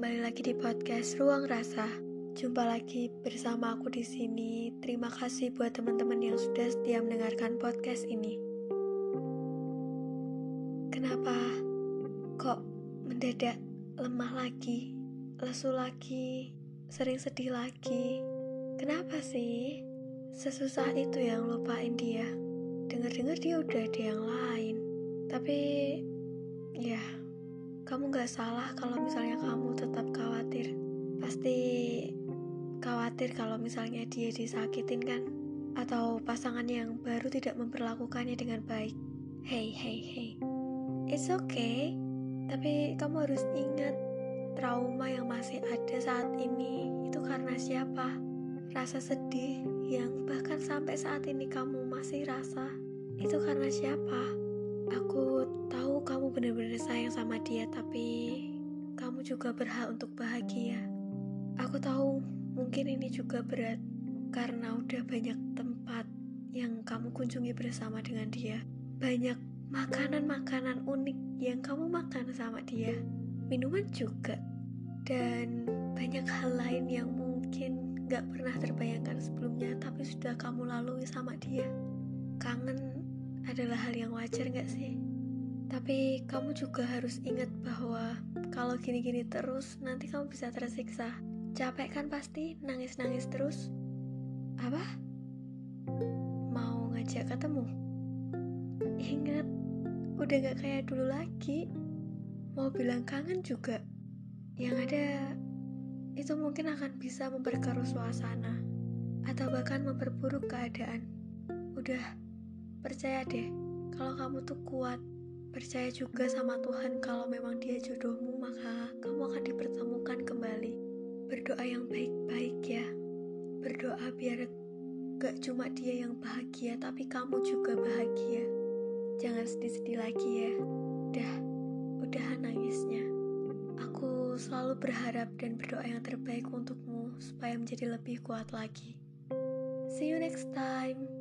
lagi di podcast Ruang Rasa. Jumpa lagi bersama aku di sini. Terima kasih buat teman-teman yang sudah setia mendengarkan podcast ini. Kenapa kok mendadak lemah lagi, lesu lagi, sering sedih lagi? Kenapa sih? Sesusah itu yang lupain dia. Dengar-dengar dia udah ada yang lain. Tapi ya kamu gak salah kalau misalnya kamu tetap khawatir. Pasti khawatir kalau misalnya dia disakitin kan? Atau pasangan yang baru tidak memperlakukannya dengan baik. Hey, hey, hey. It's okay. Tapi kamu harus ingat trauma yang masih ada saat ini itu karena siapa? Rasa sedih yang bahkan sampai saat ini kamu masih rasa itu karena siapa? Aku tahu sama dia, tapi kamu juga berhak untuk bahagia. Aku tahu mungkin ini juga berat karena udah banyak tempat yang kamu kunjungi bersama dengan dia. Banyak makanan-makanan unik yang kamu makan sama dia. Minuman juga. Dan banyak hal lain yang mungkin gak pernah terbayangkan sebelumnya tapi sudah kamu lalui sama dia. Kangen adalah hal yang wajar gak sih? Tapi kamu juga harus ingat bahwa kalau gini-gini terus nanti kamu bisa tersiksa. Capek kan pasti nangis-nangis terus? Apa? Mau ngajak ketemu? Ingat, udah gak kayak dulu lagi. Mau bilang kangen juga. Yang ada itu mungkin akan bisa memperkeruh suasana atau bahkan memperburuk keadaan. Udah, Percaya deh, kalau kamu tuh kuat. Percaya juga sama Tuhan kalau memang dia jodohmu, maka kamu akan dipertemukan kembali. Berdoa yang baik-baik ya. Berdoa biar gak cuma dia yang bahagia, tapi kamu juga bahagia. Jangan sedih-sedih lagi ya. Udah, udah nangisnya. Aku selalu berharap dan berdoa yang terbaik untukmu supaya menjadi lebih kuat lagi. See you next time.